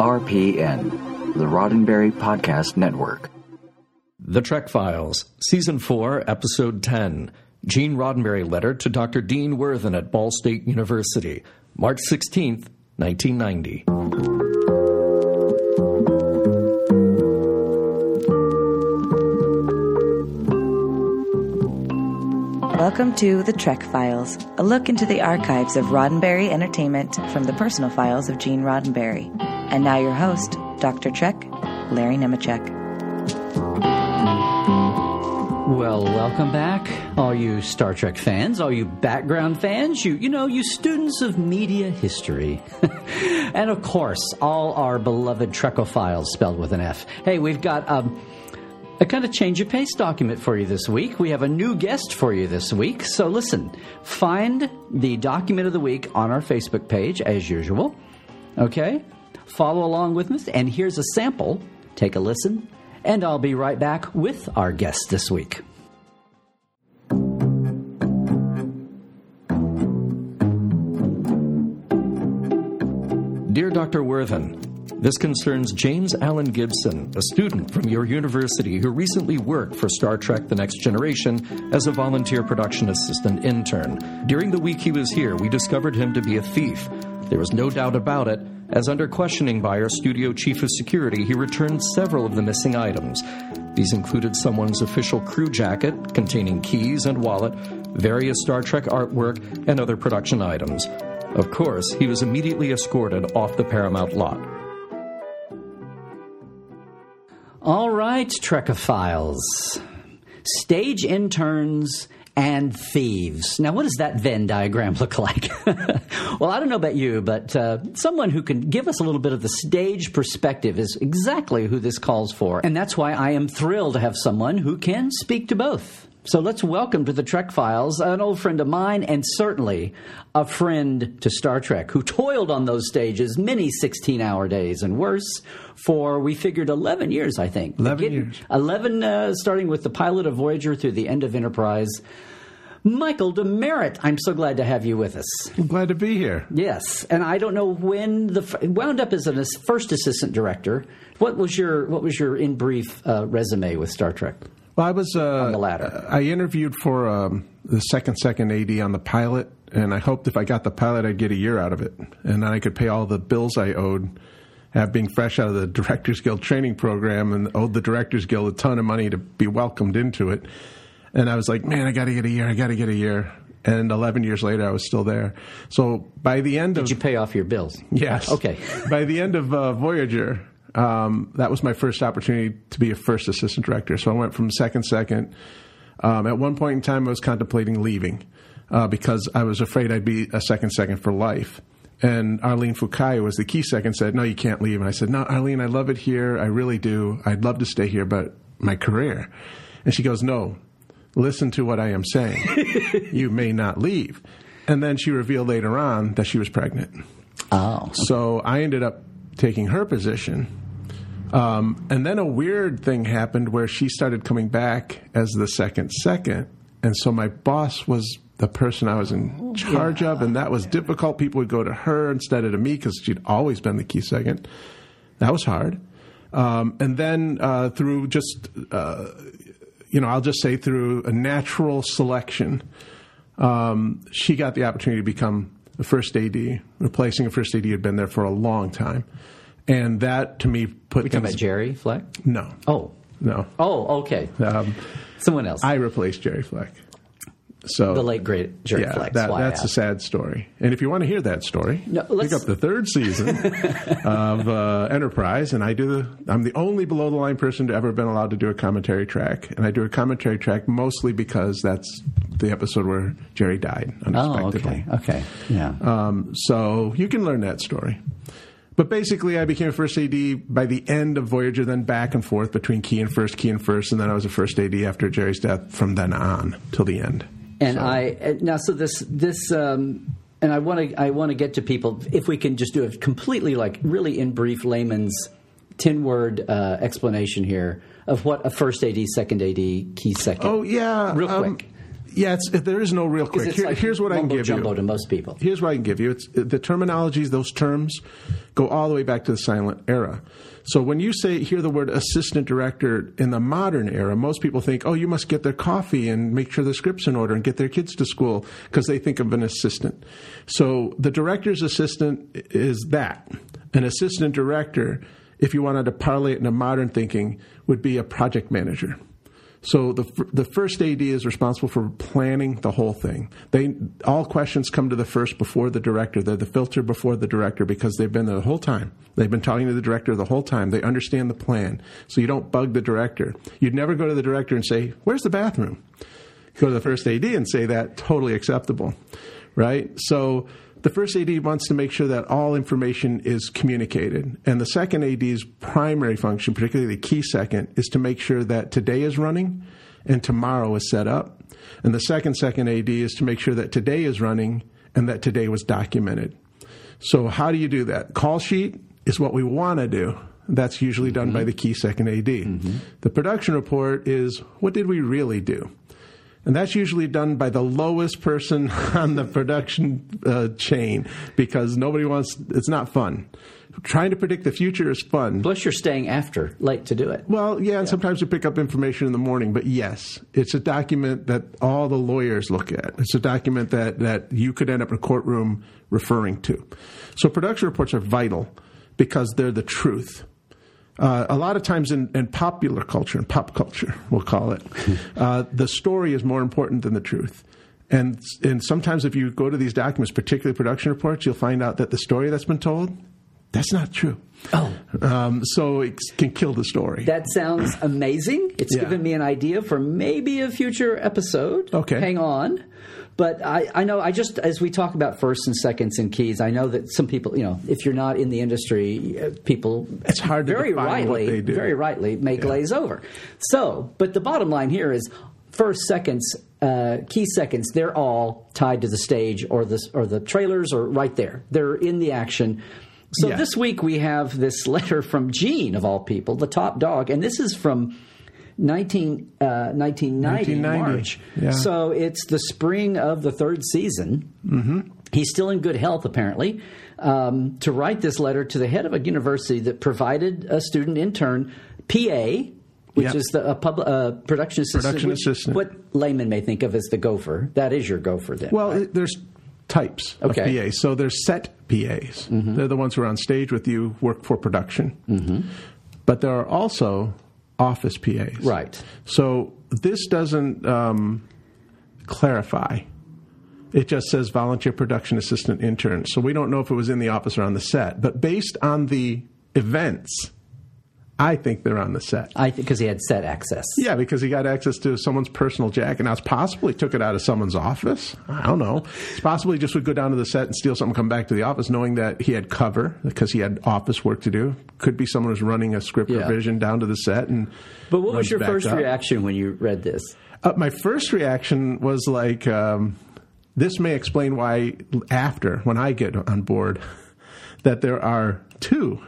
RPN, the Roddenberry Podcast Network. The Trek Files, Season 4, Episode 10. Gene Roddenberry letter to Dr. Dean Worthen at Ball State University, March 16th, 1990. Welcome to The Trek Files, a look into the archives of Roddenberry Entertainment from the personal files of Gene Roddenberry. And now your host, Dr. Trek, Larry Nemecek. Well, welcome back, all you Star Trek fans, all you background fans, you you know, you students of media history. and of course, all our beloved Trekophiles spelled with an F. Hey, we've got um a kind of change of pace document for you this week. We have a new guest for you this week. So listen, find the document of the week on our Facebook page as usual. Okay? Follow along with us, and here's a sample. Take a listen, and I'll be right back with our guest this week. Dear Dr. Worthen, this concerns James Allen Gibson, a student from your university who recently worked for Star Trek The Next Generation as a volunteer production assistant intern. During the week he was here, we discovered him to be a thief. There was no doubt about it, as under questioning by our studio chief of security, he returned several of the missing items. These included someone's official crew jacket containing keys and wallet, various Star Trek artwork, and other production items. Of course, he was immediately escorted off the Paramount lot. All right, Trekophiles. Stage interns and thieves. Now, what does that Venn diagram look like? well, I don't know about you, but uh, someone who can give us a little bit of the stage perspective is exactly who this calls for. And that's why I am thrilled to have someone who can speak to both. So let's welcome to the Trek Files an old friend of mine and certainly a friend to Star Trek who toiled on those stages many 16 hour days and worse for, we figured, 11 years, I think. 11 Getting- years. 11, uh, starting with the pilot of Voyager through the end of Enterprise. Michael DeMeritt, I'm so glad to have you with us. I'm glad to be here. Yes, and I don't know when the f- wound up as a first assistant director. What was your what was your in brief uh, resume with Star Trek? Well, I was uh, On the ladder. I interviewed for um, the second second AD on the pilot, and I hoped if I got the pilot, I'd get a year out of it, and then I could pay all the bills I owed. Have being fresh out of the Directors Guild training program and owed the Directors Guild a ton of money to be welcomed into it. And I was like, man, I got to get a year. I got to get a year. And 11 years later, I was still there. So by the end of Did you pay off your bills? Yes. Okay. By the end of uh, Voyager, um, that was my first opportunity to be a first assistant director. So I went from second second. Um, at one point in time, I was contemplating leaving uh, because I was afraid I'd be a second second for life. And Arlene Fukai, who was the key second, said, "No, you can't leave." And I said, "No, Arlene, I love it here. I really do. I'd love to stay here, but my career." And she goes, "No, listen to what I am saying. you may not leave." And then she revealed later on that she was pregnant. Oh, So I ended up taking her position. Um, and then a weird thing happened where she started coming back as the second second. And so my boss was the person I was in charge of, and that was difficult. People would go to her instead of to me because she'd always been the key second. That was hard. Um, and then uh, through just, uh, you know, I'll just say through a natural selection, um, she got the opportunity to become the first AD, replacing a first AD who had been there for a long time. And that to me put we talking about Jerry Fleck? No, Oh, no. oh, okay. Um, Someone else. I replaced Jerry Fleck. So the late great Jerry yeah, Fleck. that, that's a sad story. And if you want to hear that story, No, pick up the third season of uh, Enterprise, and I do the. I'm the only below the line person to ever have been allowed to do a commentary track, and I do a commentary track mostly because that's the episode where Jerry died Oh, unexpectedly. okay, okay, yeah. Um, so you can learn that story. But basically, I became a first AD by the end of Voyager, then back and forth between key and first, key and first, and then I was a first AD after Jerry's death from then on till the end. And I uh, now so this this um, and I want to I want to get to people if we can just do a completely like really in brief layman's ten word uh, explanation here of what a first AD, second AD, key second. Oh yeah, real um, quick. Yeah, it's, there is no real quick. Here- like here's what I can give jumbo you. to most people. Here's what I can give you. It's the terminologies, those terms, go all the way back to the silent era. So when you say hear the word assistant director in the modern era, most people think, oh, you must get their coffee and make sure the script's in order and get their kids to school because they think of an assistant. So the director's assistant is that. An assistant director, if you wanted to parlay it into modern thinking, would be a project manager. So the the first AD is responsible for planning the whole thing. They all questions come to the first before the director. They're the filter before the director because they've been there the whole time. They've been talking to the director the whole time. They understand the plan. So you don't bug the director. You'd never go to the director and say, "Where's the bathroom?" Go to the first AD and say that totally acceptable, right? So the first AD wants to make sure that all information is communicated. And the second AD's primary function, particularly the key second, is to make sure that today is running and tomorrow is set up. And the second second AD is to make sure that today is running and that today was documented. So how do you do that? Call sheet is what we want to do. That's usually done by mm-hmm. the key second AD. Mm-hmm. The production report is what did we really do? And that's usually done by the lowest person on the production uh, chain because nobody wants, it's not fun. Trying to predict the future is fun. Plus, you're staying after late to do it. Well, yeah, and sometimes you pick up information in the morning, but yes, it's a document that all the lawyers look at. It's a document that, that you could end up in a courtroom referring to. So production reports are vital because they're the truth. Uh, a lot of times in, in popular culture, in pop culture, we'll call it, uh, the story is more important than the truth. And, and sometimes if you go to these documents, particularly production reports, you'll find out that the story that's been told, that's not true. Oh, Um, so it can kill the story. that sounds amazing. It's Yeah. given me an idea for maybe a future episode. Okay. Hang on. But I, I know, I just, as we talk about firsts and seconds and keys, I know that some people, you know, if you're not in the industry, uh, people It's hard to very rightly, they do. very rightly may glaze over. So, but the bottom line here is first, seconds, uh, key seconds, they're all tied to the stage or the, or the trailers or right there. They're in the action. So Yeah. this week we have this letter from Gene, of all people, the top dog, and this is from 19, uh, 1990, 1990, March. yeah. So it's the spring of the third season. Mm-hmm. He's still in good health, apparently, um, to write this letter to the head of a university that provided a student intern, PA, which Yep. is the a pub, uh, production assistant. Production assistant. What layman may think of as the gopher. That is your gopher, then. Well, right? it, there's types Okay. Mm-hmm. of PA. So there's set PAs. They're the ones who are on stage with you, work for production. Mm-hmm. But there are also office PAs. Right. So this doesn't um, clarify. It just says volunteer production assistant intern. So we don't know if it was in the office or on the set. But based on the events, I think they're on the set. I think because he had set access. Yeah, because he got access to someone's personal jacket. Now, it's possible he took it out of someone's office. I don't know. It's possible he just would go down to the set and steal something, come back to the office, knowing that he had cover because he had office work to do. Could be someone who's running a script Yeah. revision down to the set. And But what was your first up. reaction when you read this? Uh, my first reaction was like, um, this may explain why after, when I get on board, that there are two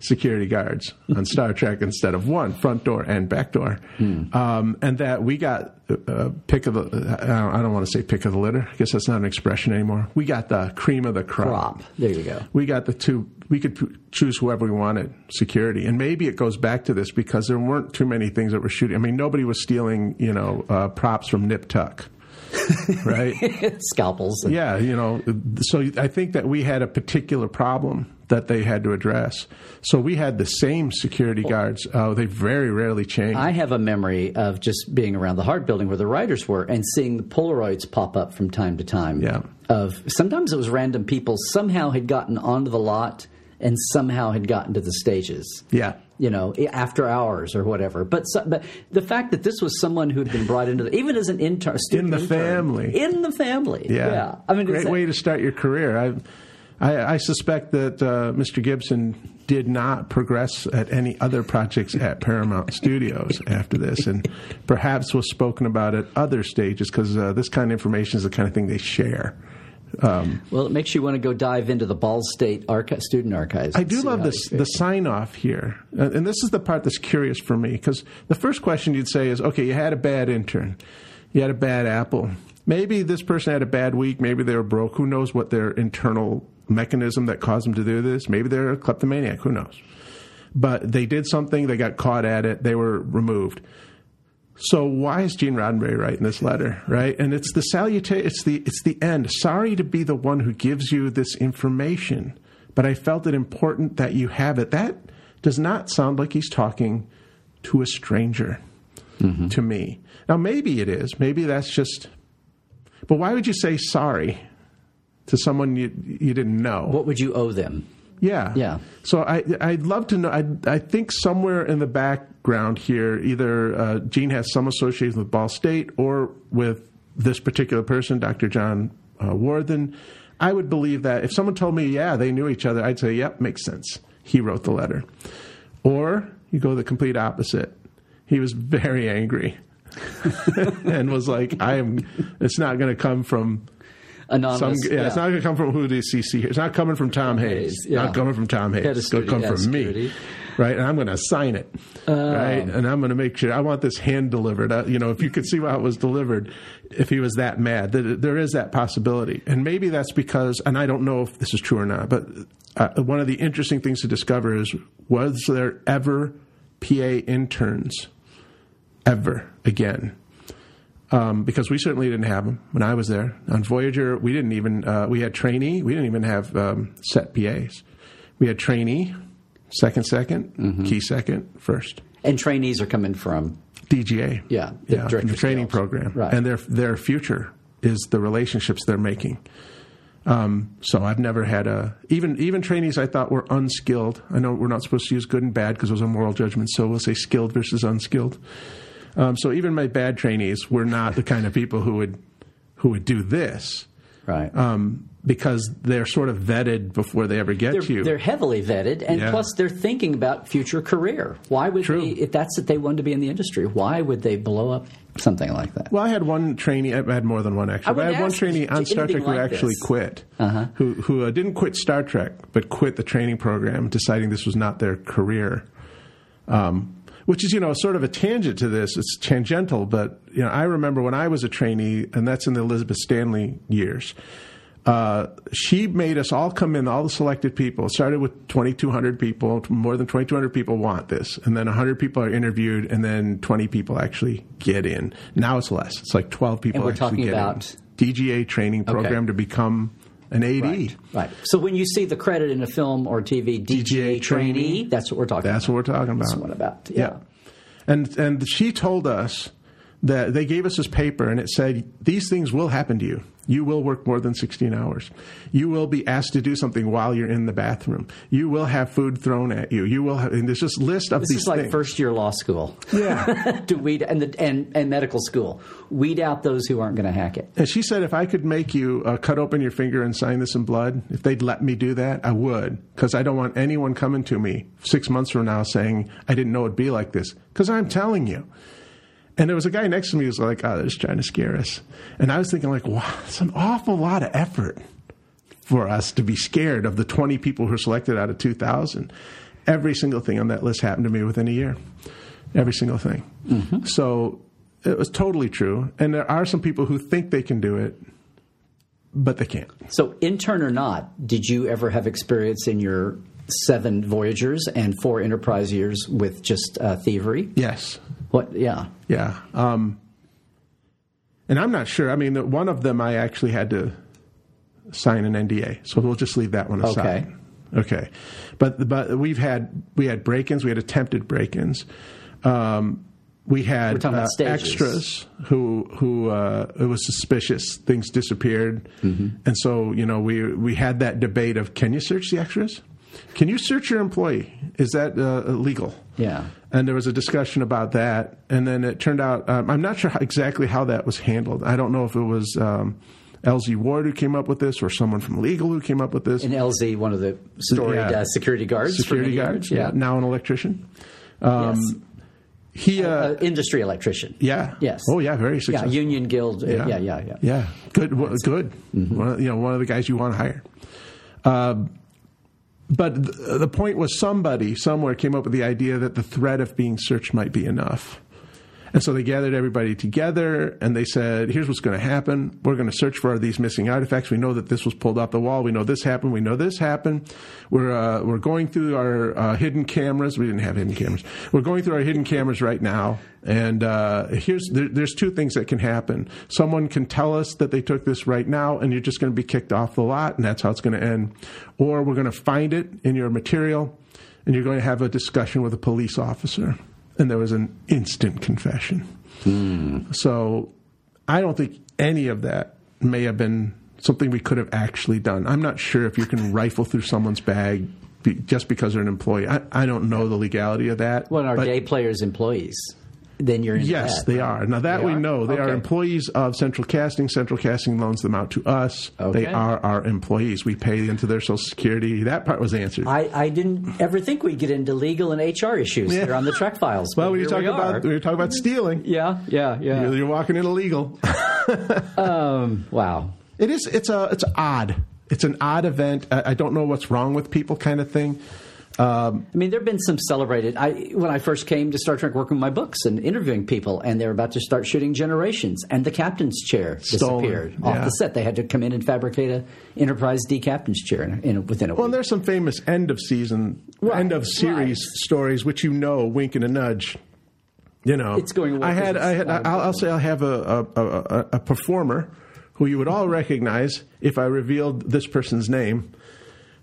security guards on Star Trek instead of one, front door and back door. Um, and that we got uh, pick of the, I don't, want to say pick of the litter. I guess that's not an expression anymore. We got the cream of the crop. Prop. There you go. We got the two. We could p- choose whoever we wanted security, and maybe it goes back to this because there weren't too many things that were shooting. I mean, nobody was stealing, you know, uh, props from Nip Tuck, right? Scalpels. and- yeah, you know. So I think that we had a particular problem that they had to address. So we had the same security guards. Uh, they very rarely changed. I have a memory of just being around the Hart building where the writers were and seeing the Polaroids pop up from time to time. Yeah. Of sometimes it was random people somehow had gotten onto the lot and somehow had gotten to the stages. yeah. You know, after hours or whatever. But so, but the fact that this was someone who'd been brought into the even as an intern, student in the intern, family. in the family. Yeah, I mean, great way to start your career. I, I, I suspect that uh, Mr. Gibson did not progress at any other projects at Paramount Studios after this, and perhaps was spoken about at other stages because uh, this kind of information is the kind of thing they share. Um, Well, it makes you want to go dive into the Ball State archi- student archives. I do love this the sign off here, and and this is the part that's curious for me because the first question you'd say is, okay, you had a bad intern, You had a bad apple. Maybe this person had a bad week. Maybe they were broke. Who knows what their internal mechanism that caused them to do this? Maybe they're a kleptomaniac. Who knows? But they did something. They got caught at it. They were removed. So why is Gene Roddenberry writing this letter, right? And it's the salutation. It's the it's the end. Sorry to be the one who gives you this information, but I felt it important that you have it. That does not sound like he's talking to a stranger Mm-hmm. to me. Now maybe it is. Maybe that's just. But why would you say sorry to someone you you didn't know? What would you owe them? Yeah. Yeah. So I, I'd love to know. I, I think somewhere in the background here, either uh, Gene has some association with Ball State or with this particular person, Dr. John uh, Worthen. I would believe that if someone told me, yeah, they knew each other, I'd say, yep, makes sense. He wrote the letter. Or you go the complete opposite. He was very angry and was like, I am, it's not going to come from some, Anonymous. yeah, it's not going to come from who the CC. It's not coming from Tom Hayes. Hayes, yeah. Not coming from Tom Hayes. It's going to come from yeah, me, right? And I'm going to sign it, right? And I'm going to make sure. I want this hand delivered. Uh, you know, if you could see how it was delivered, if he was that mad, that there is that possibility, and maybe that's because, and I don't know if this is true or not, but uh, one of the interesting things to discover is was there ever PA interns ever again? Um, because we certainly didn't have them when I was there. On Voyager, we didn't even uh, we had trainee. We didn't even have um, set PAs. We had trainee, second, 2nd Mm-hmm. key second, first. And trainees are coming from DGA, Yeah, the yeah, the training program, Right. and their their future is the relationships they're making. Um, so I've never had a even even trainees I thought were unskilled. I know we're not supposed to use good and bad because those are moral judgments. So we'll say skilled versus unskilled. Um, so even my bad trainees were not the kind of people who would who would do this right. um, because they're sort of vetted before they ever get they're, to you. they're heavily vetted, and Yeah. plus they're thinking about future career. Why would True. they, if that's what they wanted to be in the industry, why would they blow up something like that? Well, I had one trainee. I had more than one I actually. But I had one trainee on Star anything Trek who actually this. quit. Uh-huh. Who who uh, didn't quit Star Trek, but quit the training program, deciding this was not their career. Um, which is you know sort of a tangent to this. It's tangential, but you know I remember when I was a trainee, and that's in the Elizabeth Stanley years. Uh, she made us all come in, all the selected people. It started with 2,200 people. More than 2,200 people want this. And then 100 people are interviewed, and then 20 people actually get in. Now it's less. It's like 12 people And we're actually talking get about- in. DGA training program to become an AD. Right. Right. So when you see the credit in a film or TV, DGA, DGA trainee, trainee, that's what we're talking That's about. what we're talking about. That's what about. Yeah. And and she told us that they gave us this paper and it said these things will happen to you. You will work more than 16 hours. You will be asked to do something while you're in the bathroom. You will have food thrown at you. You will have and there's this list of This these is like things. first year law school. Yeah. to weed and, the, and and medical school. Weed out those who aren't going to hack it. And she said, if I could make you uh, cut open your finger and sign this in blood, if they'd let me do that, I would. Because I don't want anyone coming to me six months from now saying, I didn't know it'd be like this. Because I'm telling you. And there was a guy next to me who was like, oh, they're just trying to scare us. And I was thinking, like, wow, it's an awful lot of effort for us to be scared of the 20 people who are selected out of 2,000. Every single thing on that list happened to me within a year. Every single thing. So it was totally true. And there are some people who think they can do it, but they can't. So intern or not, did you ever have experience in your seven Voyagers and four Enterprise years with just uh, thievery? Yes. What? Yeah. Yeah. Um, and I'm not sure. I mean, one of them I actually had to sign an NDA, so we'll just leave that one aside. Okay. Okay, But but we've had we had break-ins. We had attempted break-ins. Um, we had We're talking about uh, extras who who uh, it was suspicious. Things disappeared, Mm-hmm. and so you know we we had that debate of can you search the extras? Can you search your employee? Is that uh, legal? Yeah. And there was a discussion about that. And then it turned out um, I'm not sure how, exactly how that was handled. I don't know if it was um, LZ Ward who came up with this or someone from legal who came up with this. And LZ, one of the storied Yeah. uh, security guards. Security guards, years. yeah. Now an electrician. Um, yes. He, uh, Uh, industry electrician. yeah, Yes. oh yeah, very Yeah. successful. Union Guild. uh, Yeah. Yeah. Yeah. Yeah. yeah, good, w- good. One of, you know, one of the guys you want to hire. Um, but the point was somebody somewhere came up with the idea that the threat of being searched might be enough. And so they gathered everybody together and they said, here's what's going to happen. We're going to search for these missing artifacts. We know that this was pulled off the wall. We know this happened. We know this happened. We're, uh, we're going through our uh, hidden cameras. We didn't have hidden cameras. We're going through our hidden cameras right now. And uh, here's there, there's two things that can happen. Someone can tell us that they took this right now, and you're just going to be kicked off the lot, and that's how it's going to end. Or we're going to find it in your material, and you're going to have a discussion with a police officer. And there was an instant confession. Hmm. So I don't think any of that may have been something we could have actually done. I'm not sure if you can rifle through someone's bag be, just because they're an employee. I, I don't know the legality of that. Well, are but- day players employees? Then you're in Yes, that, they right? are. Now that They we are? know. They are employees of Central Casting. Central Casting loans them out to us. Okay. They are our employees. We pay into their Social Security. That part was answered. I, I didn't ever think we'd get into legal and HR issues Yeah. here on the Trek Files. well, but when you here talk we about are. when you talk about stealing, yeah, yeah, yeah. you're, you're walking in illegal. Um, wow. It is. It's a. It's odd. It's an odd event. I, I don't know what's wrong with people, kind of thing. I mean, there have been some celebrated. I when I first came to Star Trek, working with my books and interviewing people, and they were about to start shooting Generations, and the captain's chair Stolen, disappeared off yeah. the set. They had to come in and fabricate a Enterprise D captain's chair in, in within a Well, week. and there's some famous end of season, Right, end of series right. stories, which you know, wink and a nudge. You know, It's going well I had, I had. I'll, I'll say I have a, a, a, a performer who you would all recognize if I revealed this person's name,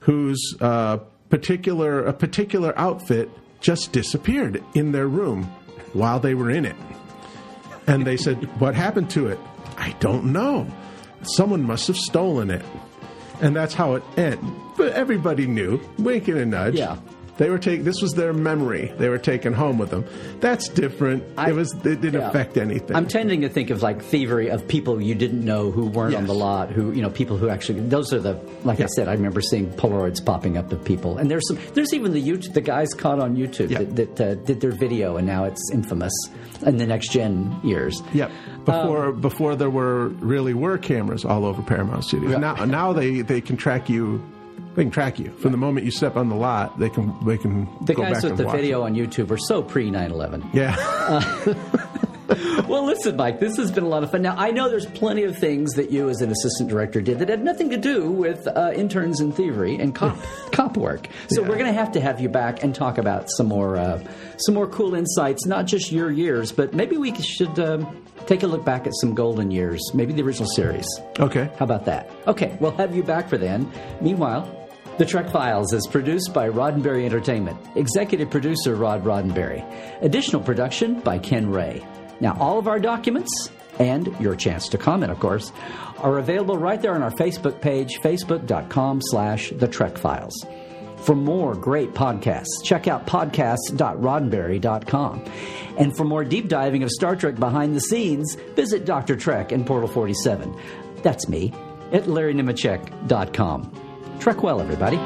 whose uh, particular a particular outfit just disappeared in their room while they were in it, and they said, "What happened to it? I don't know. Someone must have stolen it." And that's how it ended. But everybody knew, wink and a nudge. Yeah. They were take. This was their memory. They were taken home with them. That's different. I- it was. It didn't yeah. affect anything. I'm tending to think of like thievery of people you didn't know who weren't on the lot, who you know people who actually those are the like I said I remember seeing Polaroids popping up of people, and there's some there's even the YouTube the guys caught on YouTube Yeah. that, that uh, did their video, and now it's infamous in the next gen years. Yep. Before Um, before there were really were cameras all over Paramount Studios. Yeah. Now now they they can track you. They can track you from the moment you step on the lot. They can they can The go guys back with and the video it. on YouTube are so pre 9/11. Yeah. well, listen, Mike, this has been a lot of fun. Now, I know there's plenty of things that you, as an assistant director, did that had nothing to do with uh, interns in thievery and cop cop work. So Yeah. we're going to have to have you back and talk about some more uh, some more cool insights, not just your years, but maybe we should um, take a look back at some golden years, maybe the original series. okay. How about that? Okay, we'll have you back for then. Meanwhile, The Trek Files is produced by Roddenberry Entertainment. Executive producer Rod Roddenberry. Additional production by Ken Ray. Now, all of our documents and your chance to comment, of course, are available right there on our Facebook page, facebook.com slash The Trek Files. For more great podcasts, check out podcasts.roddenberry.com. And for more deep diving of Star Trek behind the scenes, visit Dr. Trek and Portal 47. That's me at LarryNemecek.com. Trek well, everybody.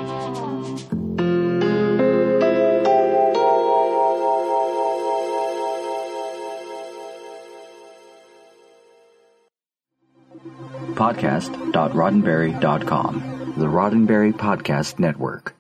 Podcast.roddenberry.com, the Roddenberry Podcast Network.